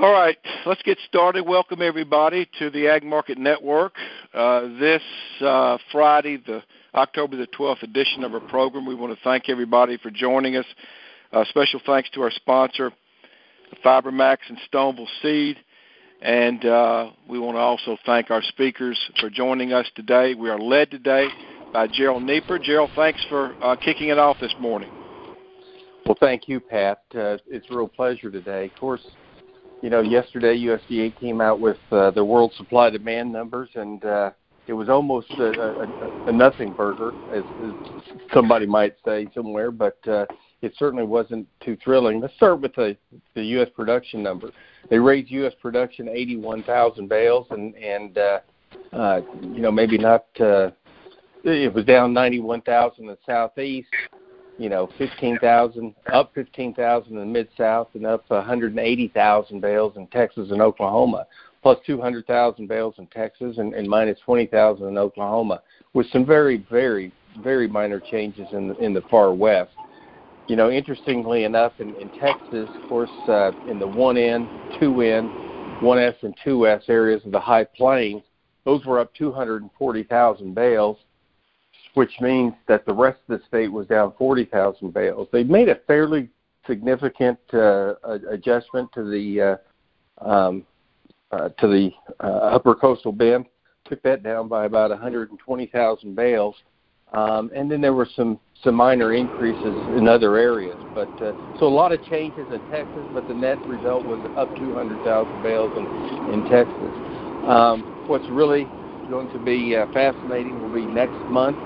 All right, let's get started. Welcome everybody to the Ag Market Network. Uh, this uh, Friday, the October the 12th edition of our program. We want to thank everybody for joining us. Uh, special thanks to our sponsor, FiberMax and Stoneville Seed. And uh, we want to also thank our speakers for joining us today. We are led today by Gerald Neeper. Gerald, thanks for uh, kicking it off this morning. Well, thank you, Pat. Uh, it's a real pleasure today. Of course, you know, yesterday USDA came out with uh, the world supply demand numbers, and uh, it was almost a, a, a nothing burger, as, as somebody might say somewhere. But uh, it certainly wasn't too thrilling. Let's start with the the U.S. production number. They raised U.S. production 81,000 bales, and and uh, uh, you know maybe not. Uh, it was down 91,000 in the southeast. You know, 15,000 up 15,000 in the mid south, and up 180,000 bales in Texas and Oklahoma, plus 200,000 bales in Texas, and, and minus 20,000 in Oklahoma, with some very very very minor changes in the, in the far west. You know, interestingly enough, in, in Texas, of course, uh, in the 1N, 2N, 1S, and 2S areas of the High Plains, those were up 240,000 bales, which means that the rest of the state was down 40,000 bales. They made a fairly significant uh, adjustment to the uh, um, uh, to the uh, upper coastal bend, took that down by about 120,000 bales, um, and then there were some some minor increases in other areas. But uh, so a lot of changes in Texas, but the net result was up 200,000 bales in, in Texas. Um, what's really going to be uh, fascinating will be next month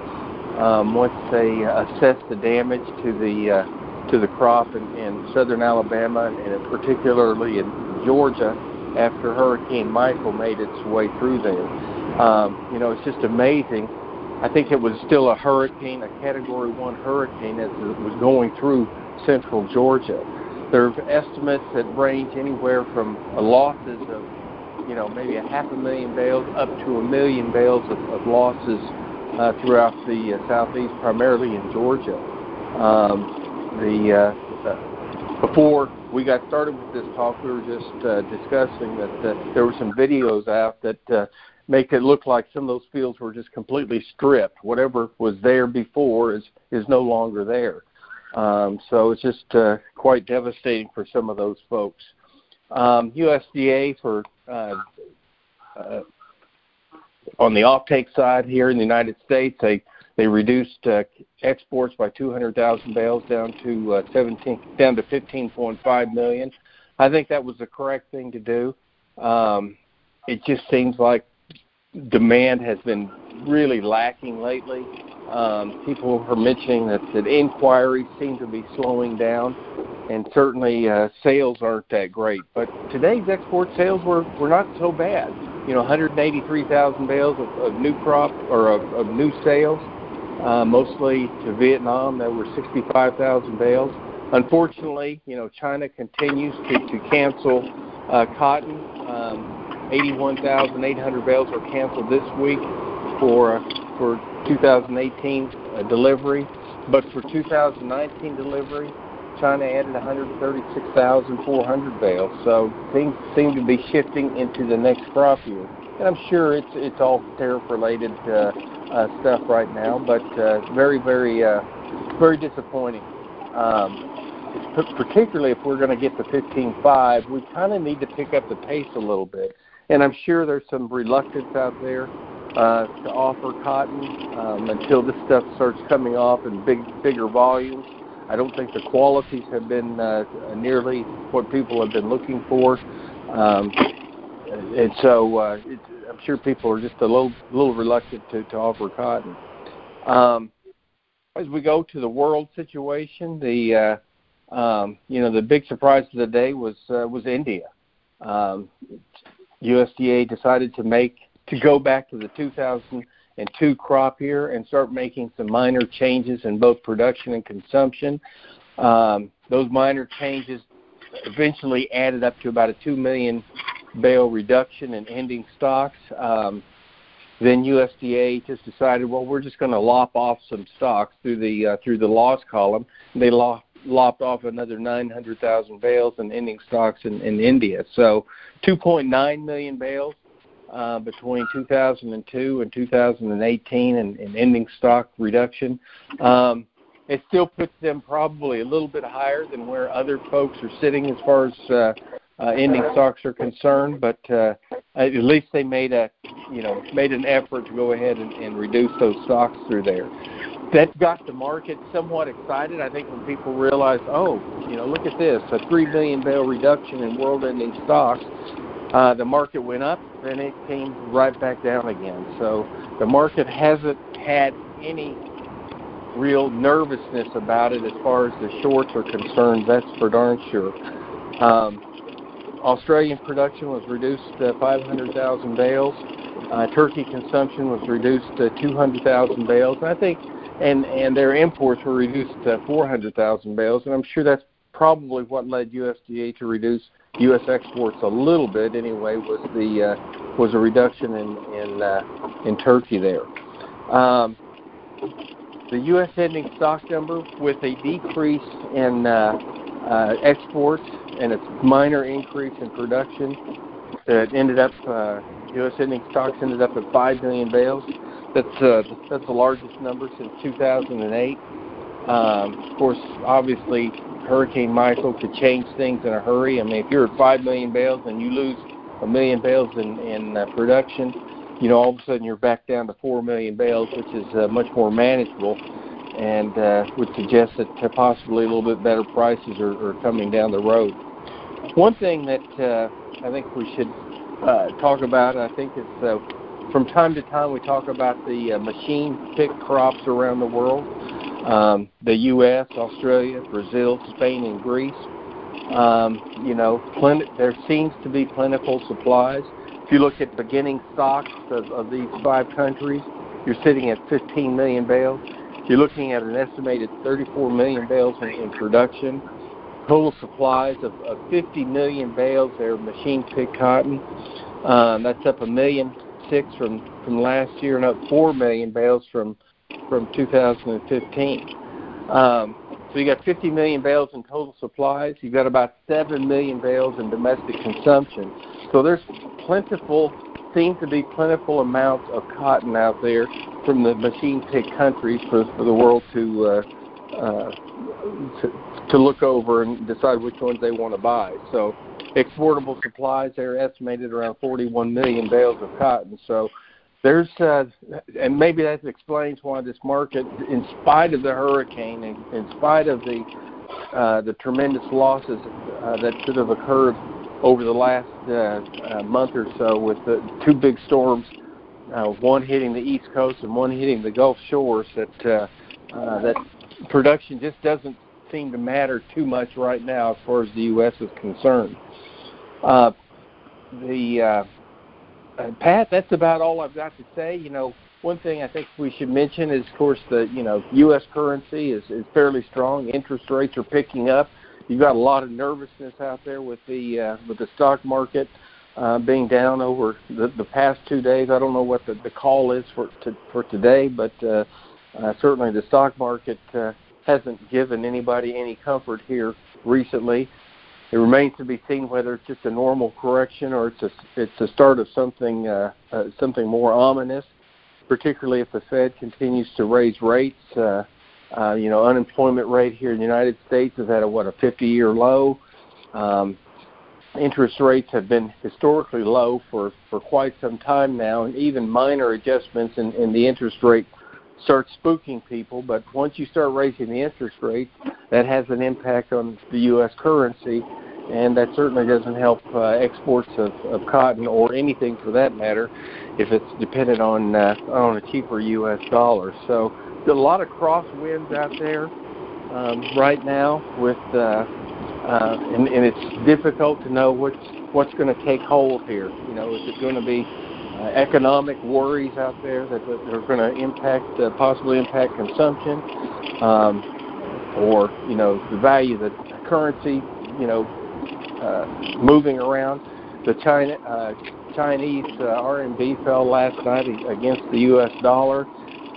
um, once they assess the damage to the uh, to the crop in, in southern Alabama and particularly in Georgia after Hurricane Michael made its way through there. Um, you know, it's just amazing I think it was still a hurricane, a Category 1 hurricane as it was going through central Georgia. There are estimates that range anywhere from losses of, you know, maybe a half a million bales up to a million bales of, of losses uh, throughout the uh, southeast, primarily in Georgia. Um, the uh, before we got started with this talk, we were just uh, discussing that uh, there were some videos out that uh, make it look like some of those fields were just completely stripped. Whatever was there before is is no longer there. Um, so it's just uh, quite devastating for some of those folks. Um, USDA for uh, uh, on the offtake side here in the United States, they they reduced uh, exports by 200,000 bales down to uh, 17 down to 15.5 million. I think that was the correct thing to do. Um, it just seems like demand has been really lacking lately. Um, people are mentioning that, that inquiries seem to be slowing down, and certainly uh, sales aren't that great. But today's export sales were, were not so bad. You know, 183,000 bales of, of new crop or of, of new sales, uh, mostly to Vietnam. There were 65,000 bales. Unfortunately, you know, China continues to, to cancel uh, cotton. Um, 81,800 bales were canceled this week for for 2018 uh, delivery, but for 2019 delivery, China added 136,400 bales. So things seem to be shifting into the next crop year, and I'm sure it's it's all tariff-related uh, uh, stuff right now, but uh, very very uh, very disappointing. Um, particularly if we're going to get to 15.5, we kind of need to pick up the pace a little bit and I'm sure there's some reluctance out there uh, to offer cotton um, until this stuff starts coming off in big, bigger volumes. I don't think the qualities have been uh, nearly what people have been looking for, um, and so uh, it's, I'm sure people are just a little, little reluctant to, to offer cotton. Um, as we go to the world situation, the uh, um, you know the big surprise of the day was uh, was India. Um, USDA decided to make to go back to the 2002 crop year and start making some minor changes in both production and consumption. Um, those minor changes eventually added up to about a 2 million bale reduction in ending stocks. Um, then USDA just decided, well, we're just going to lop off some stocks through the uh, through the loss column. They lop lopped off another 900,000 bales in ending stocks in, in India. So 2.9 million bales uh, between 2002 and 2018 in, in ending stock reduction. Um, it still puts them probably a little bit higher than where other folks are sitting as far as uh, uh, ending stocks are concerned, but uh, at least they made a you know made an effort to go ahead and, and reduce those stocks through there. That got the market somewhat excited. I think when people realized, oh, you know, look at this, a three million bale reduction in world-ending stocks, uh, the market went up, then it came right back down again. So the market hasn't had any real nervousness about it as far as the shorts are concerned. That's for darn sure. Um, Australian production was reduced to 500,000 bales. Uh, Turkey consumption was reduced to 200,000 bales. And I think, and and their imports were reduced to 400,000 bales. And I'm sure that's probably what led USDA to reduce U.S. exports a little bit. Anyway, was the uh, was a reduction in in uh, in Turkey there. Um, the U.S. ending stock number with a decrease in uh, uh, exports and a minor increase in production. It ended up uh, U.S. ending stocks ended up at five million bales. That's uh, that's the largest number since 2008. Um, of course, obviously, Hurricane Michael could change things in a hurry. I mean, if you're at five million bales and you lose a million bales in, in uh, production, you know, all of a sudden you're back down to four million bales, which is uh, much more manageable and uh, would suggest that possibly a little bit better prices are, are coming down the road. One thing that uh, I think we should uh, talk about, I think, is uh, from time to time we talk about the uh, machine pick crops around the world. Um, the U.S., Australia, Brazil, Spain, and Greece. Um, you know, plenty, there seems to be plentiful supplies. If you look at beginning stocks of, of these five countries, you're sitting at 15 million bales. You're looking at an estimated 34 million bales in, in production. Total supplies of, of 50 million bales. They're machine picked cotton. Um, that's up a million six from from last year, and up four million bales from from 2015. Um, so you got 50 million bales in total supplies. You've got about 7 million bales in domestic consumption. So there's plentiful, seem to be plentiful amounts of cotton out there from the machine pick countries for, for the world to, uh, uh, to to look over and decide which ones they want to buy. So exportable supplies they're estimated around 41 million bales of cotton. So there's uh, and maybe that explains why this market, in spite of the hurricane, and in spite of the uh, the tremendous losses uh, that should have occurred over the last uh, uh, month or so with the two big storms uh, one hitting the East Coast and one hitting the Gulf shores, that uh, uh, that production just doesn't seem to matter too much right now as far as the U.S. is concerned. Uh, the uh, uh, Pat, that's about all I've got to say. You know, one thing I think we should mention is, of course, the you know U.S. currency is is fairly strong. Interest rates are picking up. You've got a lot of nervousness out there with the uh, with the stock market uh, being down over the, the past two days. I don't know what the, the call is for to, for today, but uh, uh, certainly the stock market uh, hasn't given anybody any comfort here recently. It remains to be seen whether it's just a normal correction or it's a it's the start of something uh, uh, something more ominous. Particularly if the Fed continues to raise rates. Uh, uh, you know, unemployment rate here in the United States is at a what a 50-year low. Um, interest rates have been historically low for, for quite some time now, and even minor adjustments in, in the interest rate start spooking people. But once you start raising the interest rate, that has an impact on the U.S. currency, and that certainly doesn't help uh, exports of, of cotton or anything for that matter if it's dependent on uh, on a cheaper U.S. dollar. So a lot of crosswinds out there um, right now with. Uh, uh, and, and it's difficult to know what's what's going to take hold here. You know, is it going to be economic worries out there that, that are going to impact, uh, possibly impact consumption, um, or you know, the value of the currency, you know, uh, moving around. The China uh, Chinese uh, RMB fell last night against the U.S. dollar.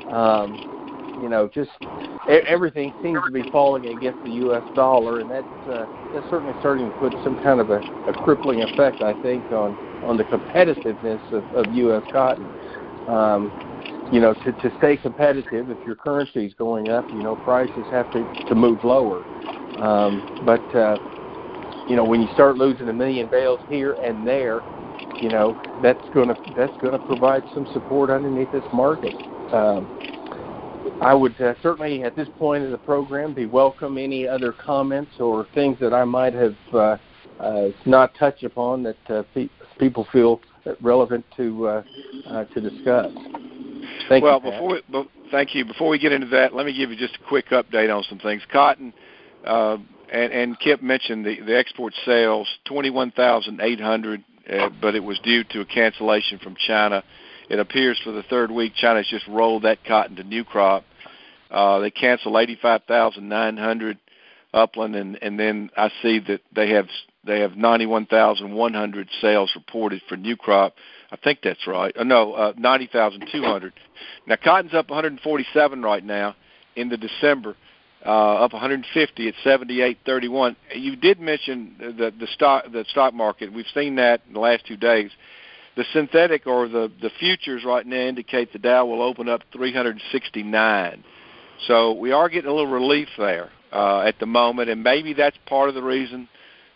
Um, you know, just everything seems to be falling against the U.S. dollar, and that's uh, that's certainly starting to put some kind of a, a crippling effect, I think, on on the competitiveness of, of U.S. cotton. Um, you know, to, to stay competitive, if your currency is going up, you know, prices have to, to move lower. Um, but, uh, you know, when you start losing a million bales here and there, you know, that's to that's to provide some support underneath this market. Um, I would uh, certainly, at this point in the program, be welcome any other comments or things that I might have uh, uh, not touched upon that uh, pe- people feel relevant to uh, uh, to discuss. Thank well, you, before we, thank you. Before we get into that, let me give you just a quick update on some things. Cotton, uh, and, and Kip mentioned the, the export sales, 21,800, uh, but it was due to a cancellation from China. It appears for the third week, China's just rolled that cotton to new crop. Uh, they canceled 85,900 upland, and, and then I see that they have they have 91,100 sales reported for new crop. I think that's right. Uh, no, uh, 90,200. Now cotton's up 147 right now in the December, uh, up 150 at 78.31. You did mention the the stock the stock market. We've seen that in the last two days. The synthetic or the the futures right now indicate the Dow will open up 369. So we are getting a little relief there uh, at the moment, and maybe that's part of the reason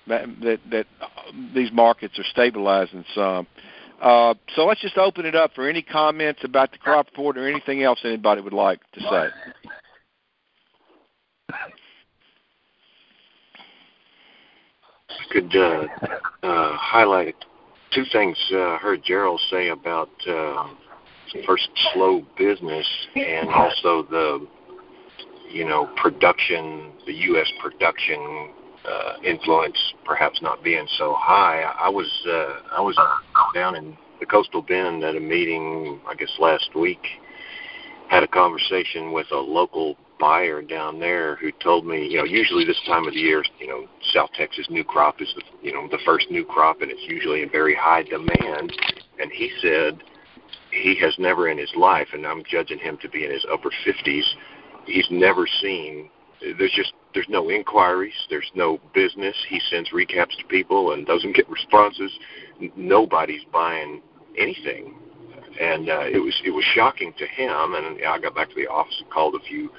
that that, that these markets are stabilizing some. Uh, so let's just open it up for any comments about the crop report or anything else anybody would like to say. Could uh, uh, highlight two things uh, I heard Gerald say about uh, first slow business and also the you know production, the U.S. production uh, influence perhaps not being so high. I was uh, I was down in the coastal bend at a meeting I guess last week. Had a conversation with a local buyer down there who told me, you know, usually this time of the year, you know, South Texas new crop is the you know the first new crop, and it's usually in very high demand. And he said he has never in his life, and I'm judging him to be in his upper 50s, he's never seen there's just there's no inquiries, there's no business. He sends recaps to people and doesn't get responses. Nobody's buying anything, and uh, it was it was shocking to him. And I got back to the office and called a few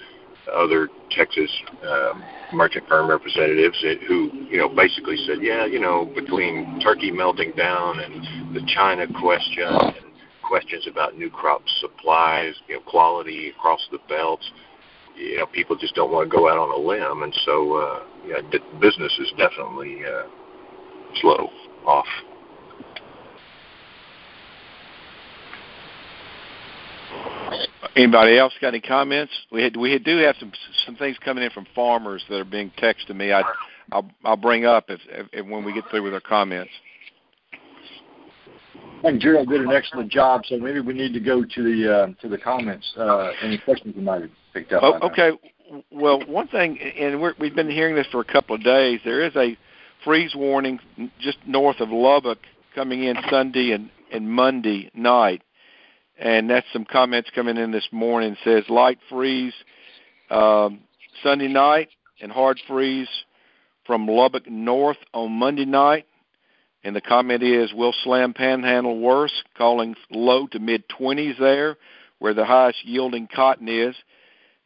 other Texas um, merchant firm representatives who you know basically said, yeah, you know, between Turkey melting down and the China question and questions about new crop supplies, you know, quality across the belts you know people just don't want to go out on a limb, and so uh, yeah, business is definitely uh, slow off. Anybody else got any comments? We had, we do have some some things coming in from farmers that are being texted to me. I I'll, I'll bring up if, if when we get through with our comments. I think Gerald did an excellent job, so maybe we need to go to the uh, to the comments. Uh, any questions you might have picked up? Oh, okay. Well, one thing, and we're, we've been hearing this for a couple of days. There is a freeze warning just north of Lubbock coming in Sunday and, and Monday night, and that's some comments coming in this morning. It says light freeze um, Sunday night and hard freeze from Lubbock north on Monday night and the comment is, will slam panhandle worse, calling low to mid 20s there, where the highest yielding cotton is,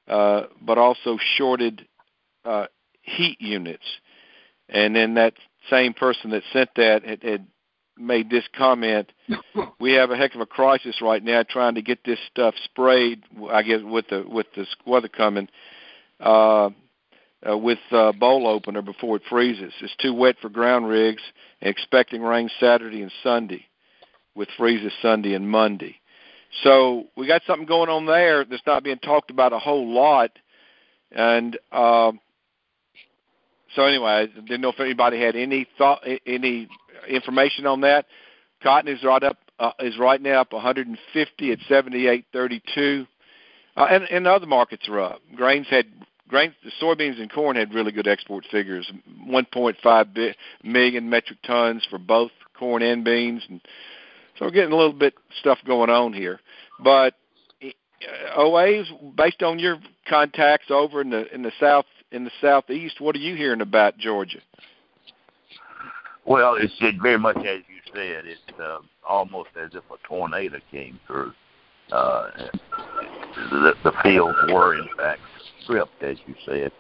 uh, but also shorted uh, heat units. And then that same person that sent that had, had made this comment. we have a heck of a crisis right now trying to get this stuff sprayed. I guess with the with the weather coming. Uh, uh, with uh, boll opener before it freezes. It's too wet for ground rigs, and expecting rain Saturday and Sunday, with freezes Sunday and Monday. So we got something going on there that's not being talked about a whole lot, and uh, so anyway, I didn't know if anybody had any thought, any information on that. Cotton is right up uh, is right now up 150 at 78.32, uh, and and other markets are up. Grains had grain, the soybeans and corn had really good export figures, 1.5 million metric tons for both corn and beans, and so we're getting a little bit stuff going on here. But uh, OAs, based on your contacts over in the in the south in the southeast, what are you hearing about Georgia? Well, it's it very much as you said. It's uh, almost as if a tornado came through. Uh, the, the fields were in fact stripped, as you said.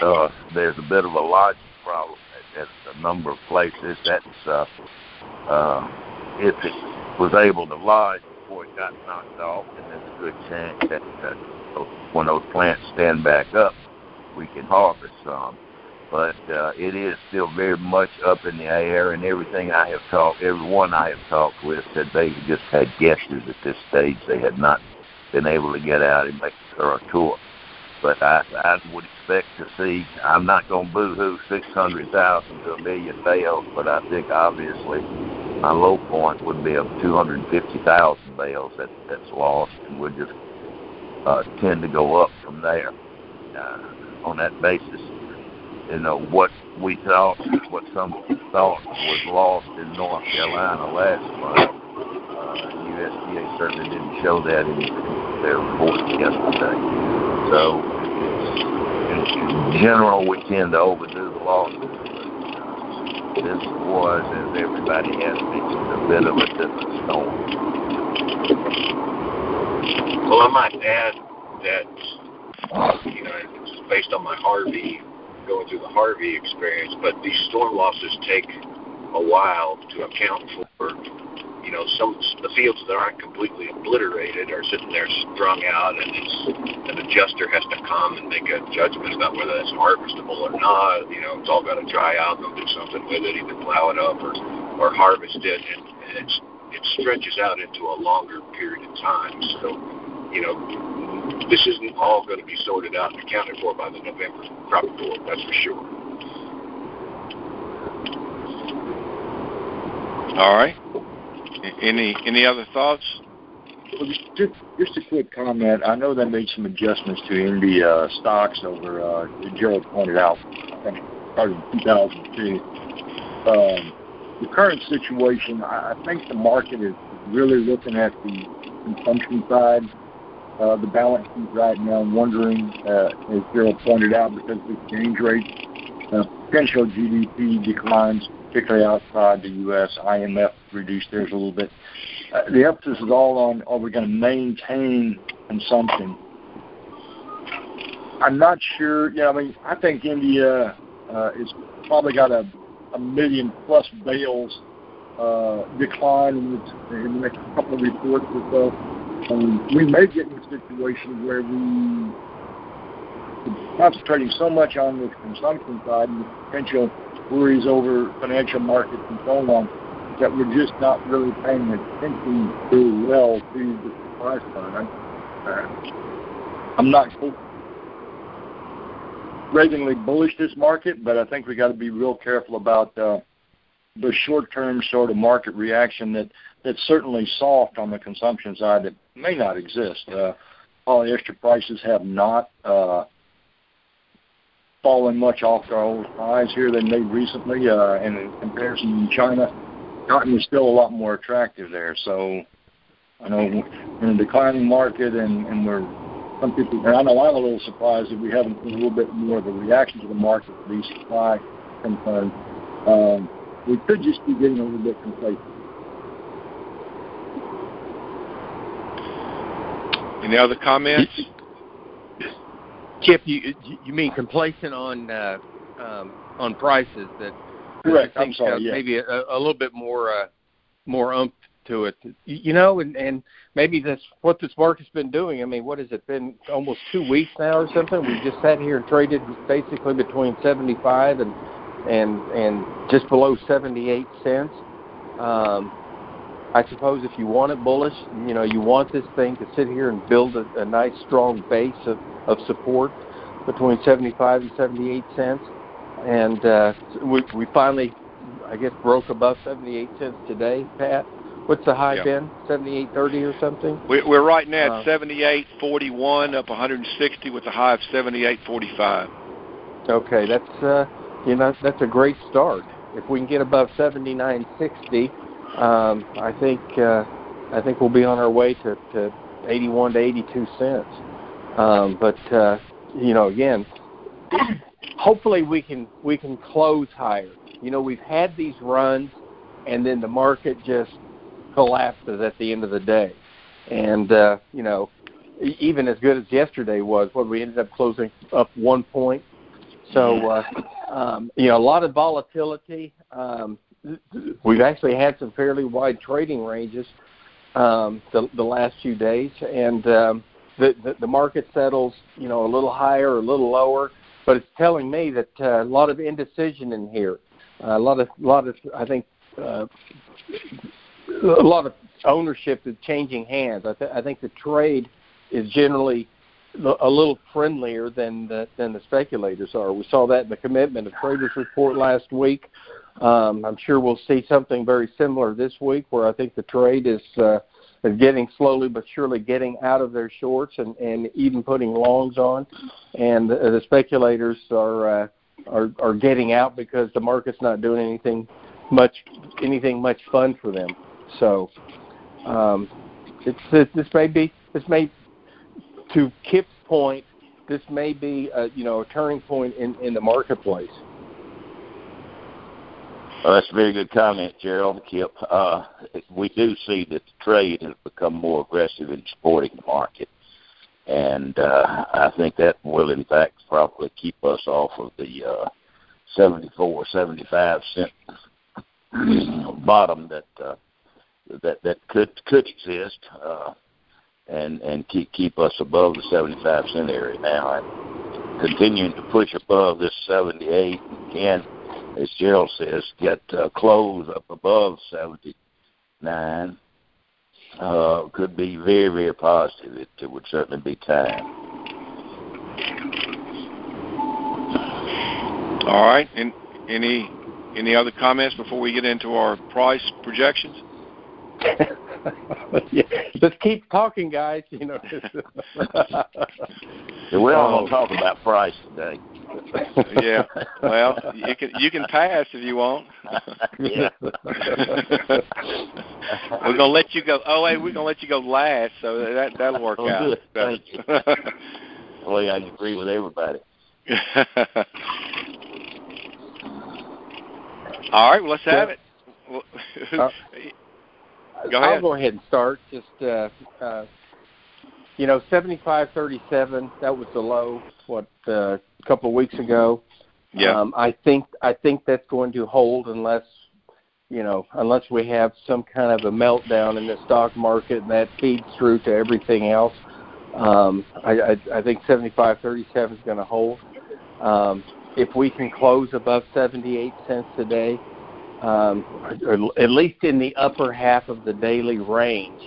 Uh, there's a bit of a lodging problem at, at a number of places. That's uh, uh, if it was able to lodge before it got knocked off, and there's a good chance that uh, when those plants stand back up, we can harvest some. But uh, it is still very much up in the air, and everything I have talked, everyone I have talked with said they just had guesses at this stage. They had not been able to get out and make a tour. But I, I would expect to see. I'm not going to boo-hoo 600,000 to a million bales, but I think obviously my low point would be of 250,000 bales that that's lost, and we'll just uh, tend to go up from there uh, on that basis. You know what we thought, what some thought was lost in North Carolina last month. Uh, USDA certainly didn't show that in their report yesterday. So, in, in general, we tend to overdo the losses. This was, as everybody has mentioned, a bit of a different storm. Well, I might add that, based on my Harvey, going through the Harvey experience, but these storm losses take a while to account for you know, some the fields that aren't completely obliterated are sitting there strung out, and it's an adjuster has to come and make a judgment about whether that's harvestable or not. You know, it's all got to dry out. They'll do something with it, either plow it up or or harvest it, and, and it's it stretches out into a longer period of time. So, you know, this isn't all going to be sorted out and accounted for by the November crop report. That's for sure. All right. Any any other thoughts? Well, just, just a quick comment. I know they made some adjustments to India uh, stocks over. Uh, Gerald pointed out, I think, starting in 2002. Um, the current situation, I think the market is really looking at the consumption side, uh, the balance sheet right now, I'm wondering, uh, as Gerald pointed out, because the exchange rate, uh, potential GDP declines particularly outside the U.S. IMF reduced theirs a little bit. The emphasis is all on are we going to maintain consumption? I'm not sure. Yeah, I mean, I think India uh, is probably got a, a million plus bales decline in the, in the next couple of reports or so. Um, we may get in a situation where we concentrating so much on the consumption side and the potential worries over financial markets and so on that we're just not really paying attention very well to the supply side. Uh, I'm not ragingly bullish this market, but I think we got to be real careful about uh, the short-term sort of market reaction that that's certainly soft on the consumption side that may not exist. Uh, polyester prices have not uh, fallen much off their old highs here they made recently, uh, and in comparison to China, cotton is still a lot more attractive there. So I know we're in a declining market, and, and we're some people. And I know I'm a little surprised that we haven't seen a little bit more of a reaction to the market for these supply concerns. Um, we could just be getting a little bit complacent. Any other comments? Chip, you you mean complacent on uh, um, on prices that correct? I think, I'm sorry, yeah. maybe a, a little bit more uh, more umph to it. You know, and and maybe that's what this market's been doing. I mean, what has it been? Almost two weeks now or something. We just sat here and traded basically between seventy five and and and just below seventy eight cents. Um, I suppose if you want it bullish, you know, you want this thing to sit here and build a, a nice strong base of, of support between 75 and 78 cents. And uh, we, we finally, I guess, broke above 78 cents today, Pat. What's the high Yeah. been? 78.30 or something? We, we're right now Uh, at 78.41, up 160 with a high of 78.45. Okay, that's uh, you know that's a great start. If we can get above 79.60, um, I think uh, I think we'll be on our way to, to 81 to 82 cents. Um, but uh, you know, again, hopefully we can we can close higher. You know, we've had these runs, and then the market just collapses at the end of the day. And uh, you know, even as good as yesterday was, what we ended up closing up one point. So uh, um, you know, a lot of volatility. Um, we've actually had some fairly wide trading ranges um, the, the last few days, and um, the, the the market settles, you know, a little higher a little lower. But it's telling me that uh, a lot of indecision in here, uh, a lot of, a lot of, I think, uh, a lot of ownership is changing hands. I, th- I think the trade is generally a little friendlier than the, than the speculators are. We saw that in the commitment of traders report last week. Um, I'm sure we'll see something very similar this week, where I think the trade is uh, is getting slowly but surely getting out of their shorts and, and even putting longs on, and the, the speculators are uh, are are getting out because the market's not doing anything much anything much fun for them. So um, it's it, this may be this may to Kip's point, this may be a, you know a turning point in in the marketplace. Well, that's a very good comment, Gerald. Kip. Uh, we do see that the trade has become more aggressive in supporting the market, and uh, I think that will, in fact, probably keep us off of the uh, 74, 75 cent bottom that uh, that that could could exist. Uh, and and keep keep us above the 75 cent area now, and continuing to push above this 78 again, as Gerald says, get uh, close up above 79 uh, could be very very positive. It, it would certainly be time. All right, and any any other comments before we get into our price projections? yeah. Let's keep talking, guys. You know. We're all going to talk about price today. yeah. Well, you can you can pass if you want. yeah. we're gonna let you go. Oh, hey, we're gonna let you go last, so that that'll work oh, out. Good. Thank you. well, I agree with everybody. All right, well, let's have it. Uh, Go ahead. I'll go ahead and start. Just uh, uh, you know, seventy-five thirty-seven. That was the low. What uh, a couple of weeks ago. Yeah. Um, I think I think that's going to hold unless you know unless we have some kind of a meltdown in the stock market and that feeds through to everything else. Um, I, I, I think seventy-five thirty-seven is going to hold. Um, if we can close above seventy-eight cents today, um, or at least in the upper half of the daily range,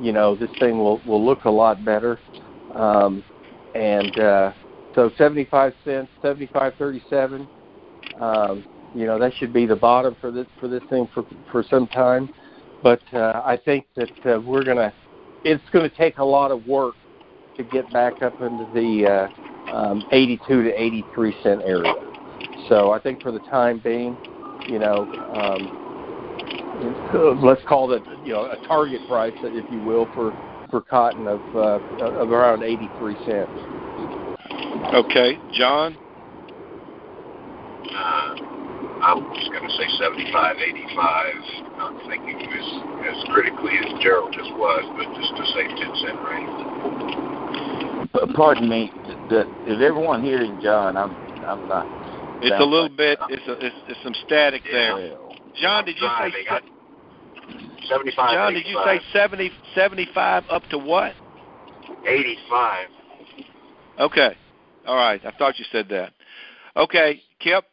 you know, this thing will will look a lot better. Um, and uh, so 75 cents, 75.37. Um, you know, that should be the bottom for this for this thing for for some time. But uh, I think that uh, we're gonna. It's going to take a lot of work to get back up into the uh, um, 82 to 83 cent area. So I think for the time being, you know, um, let's call it, you know, a target price, if you will, for for cotton of uh, of around 83 cents. Okay, John. Uh, I was going to say 75, 85. Not thinking as as critically as Gerald just was, but just to say 10 cent range. Pardon me. The, is everyone hearing John? I'm I'm not. It's a little bit. It's a, it's, it's some static there. John, did you say? Driving. 75, John, did you say 70, 75 up to what? 85. Okay. All right. I thought you said that. Okay, Kip.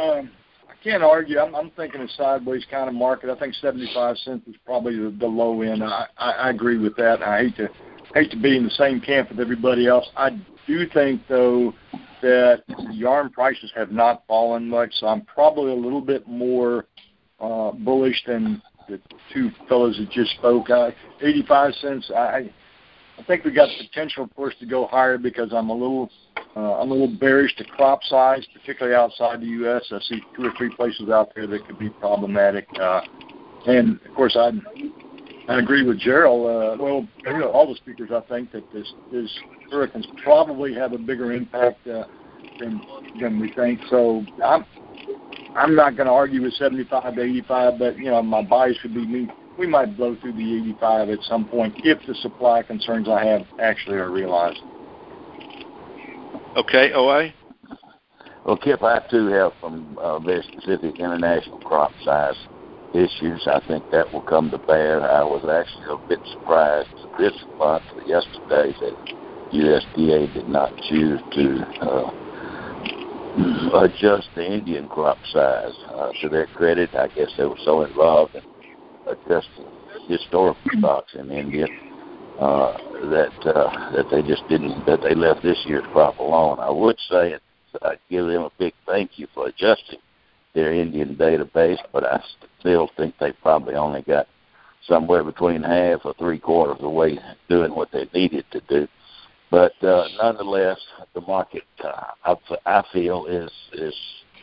Um, I can't argue. I'm, I'm thinking a sideways kind of market. I think 75 cents is probably the, the low end. I, I, I agree with that. I hate to hate to be in the same camp with everybody else. I do think though that yarn prices have not fallen much, so I'm probably a little bit more uh, bullish than the two fellows that just spoke. Uh, 85 cents. I I think we got potential, of course, to go higher because I'm a little uh, I'm a little bearish to crop size, particularly outside the U.S. I see two or three places out there that could be problematic. Uh, and of course, I I agree with Gerald. Uh, well, you know, all the speakers, I think that this, this hurricanes probably have a bigger impact uh, than than we think. So I'm I'm not going to argue with 75 to 85, but you know, my bias would be me. We might blow through the 85 at some point if the supply concerns I have actually are realized. Okay, OA. Well, Kip, I too have some uh, very specific international crop size issues. I think that will come to bear. I was actually a bit surprised at this month, yesterday, that USDA did not choose to uh, adjust the Indian crop size. Uh, to their credit, I guess they were so involved in adjusting historical stocks in India uh, that uh, that they just didn't that they left this year's crop alone. I would say it I give them a big thank you for adjusting their Indian database, but I still think they probably only got somewhere between half or three quarters of the way doing what they needed to do. But uh, nonetheless, the market, uh, I, feel, is is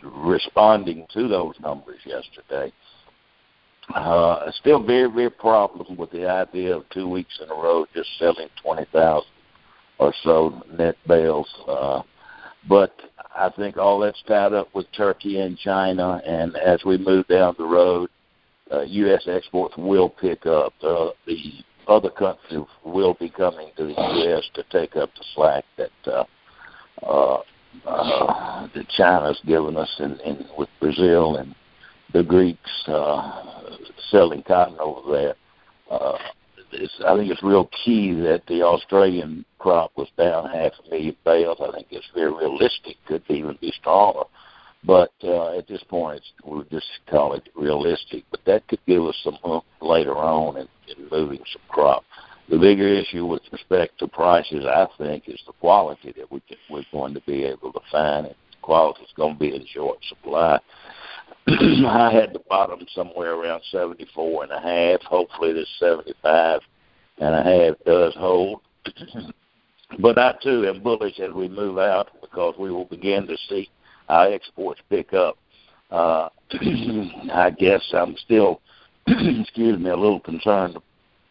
responding to those numbers yesterday. Uh, still very, very problem with the idea of two weeks in a row just selling 20,000 or so net bales. Uh, but I think all that's tied up with Turkey and China, and as we move down the road, uh, U.S. exports will pick up. Uh, the other countries will be coming to the U.S. to take up the slack that uh, uh, uh, that China's given us, in, in with Brazil and the Greeks uh, selling cotton over there. Uh, it's, I think it's real key that the Australian crop was down half a million bales. I think it's very realistic. Could even be stronger. But uh, at this point, we'll just call it realistic. But that could give us some hook later on in, in moving some crop. The bigger issue with respect to prices, I think, is the quality that we can, we're going to be able to find. And quality is going to be in short supply. I had the bottom somewhere around 74 and a half. Hopefully, this 75 and a half does hold. but I too am bullish as we move out because we will begin to see our exports pick up. Uh, I guess I'm still, excuse me, a little concerned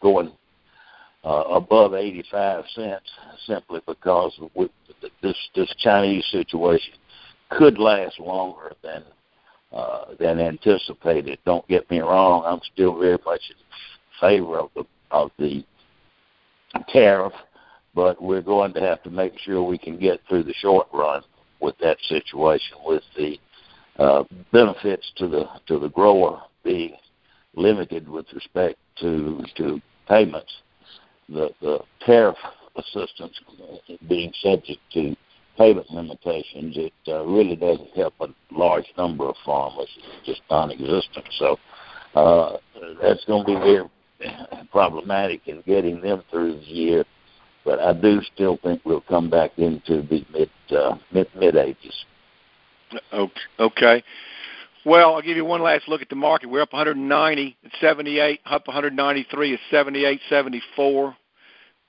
going uh, above 85 cents simply because we, this this Chinese situation could last longer than uh, than anticipated. Don't get me wrong; I'm still very much in favor of the of the tariff, but we're going to have to make sure we can get through the short run with that situation, with the uh, benefits to the to the grower being limited with respect to to payments, the the tariff assistance being subject to payment limitations, it uh, really doesn't help a large number of farmers. It's just non-existent. So uh, that's going to be very problematic in getting them through the year. But I do still think we'll come back into the mid uh, mid mid ages. Okay. Well, I'll give you one last look at the market. We're up 190 at 78, up 193 at 78, 74,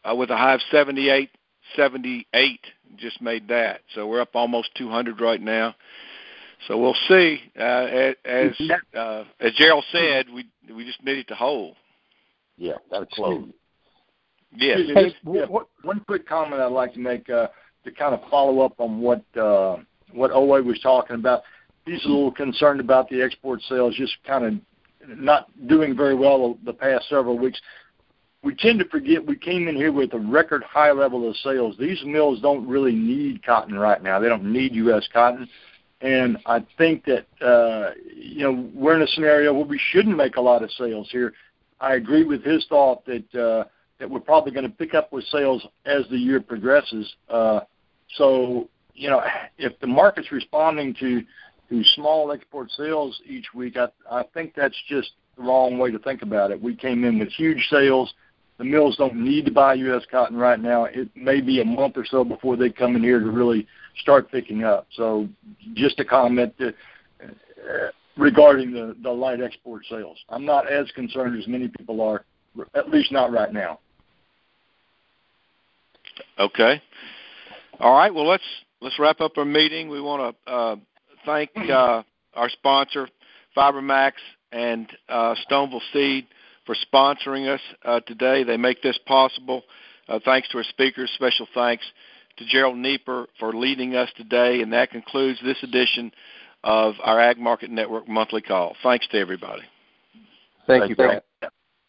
uh, with a high of 78, 78 just made that. So we're up almost 200 right now. So we'll see. Uh, as uh, as Gerald said, we we just need it to hold. Yeah, that'll close. Yes. Hey, yeah. One quick comment I'd like to make uh, to kind of follow up on what uh, what OA was talking about. He's a little concerned about the export sales, just kind of not doing very well the past several weeks we tend to forget we came in here with a record high level of sales. These mills don't really need cotton right now. They don't need U.S. cotton. And I think that uh, you know we're in a scenario where we shouldn't make a lot of sales here. I agree with his thought that uh, that we're probably going to pick up with sales as the year progresses. Uh, so you know if the market's responding to to small export sales each week, I, I think that's just the wrong way to think about it. We came in with huge sales the mills don't need to buy U.S. cotton right now. It may be a month or so before they come in here to really start picking up. So, just a comment that, uh, regarding the, the light export sales. I'm not as concerned as many people are, at least not right now. Okay. All right. Well, let's let's wrap up our meeting. We want to uh, thank uh, our sponsor, FiberMax and uh, Stoneville Seed for sponsoring us uh, today. They make this possible. Uh, thanks to our speakers. Special thanks to Gerald Neeper for leading us today. And that concludes this edition of our Ag Market Network monthly call. Thanks to everybody. Thank, Thank you, Pat.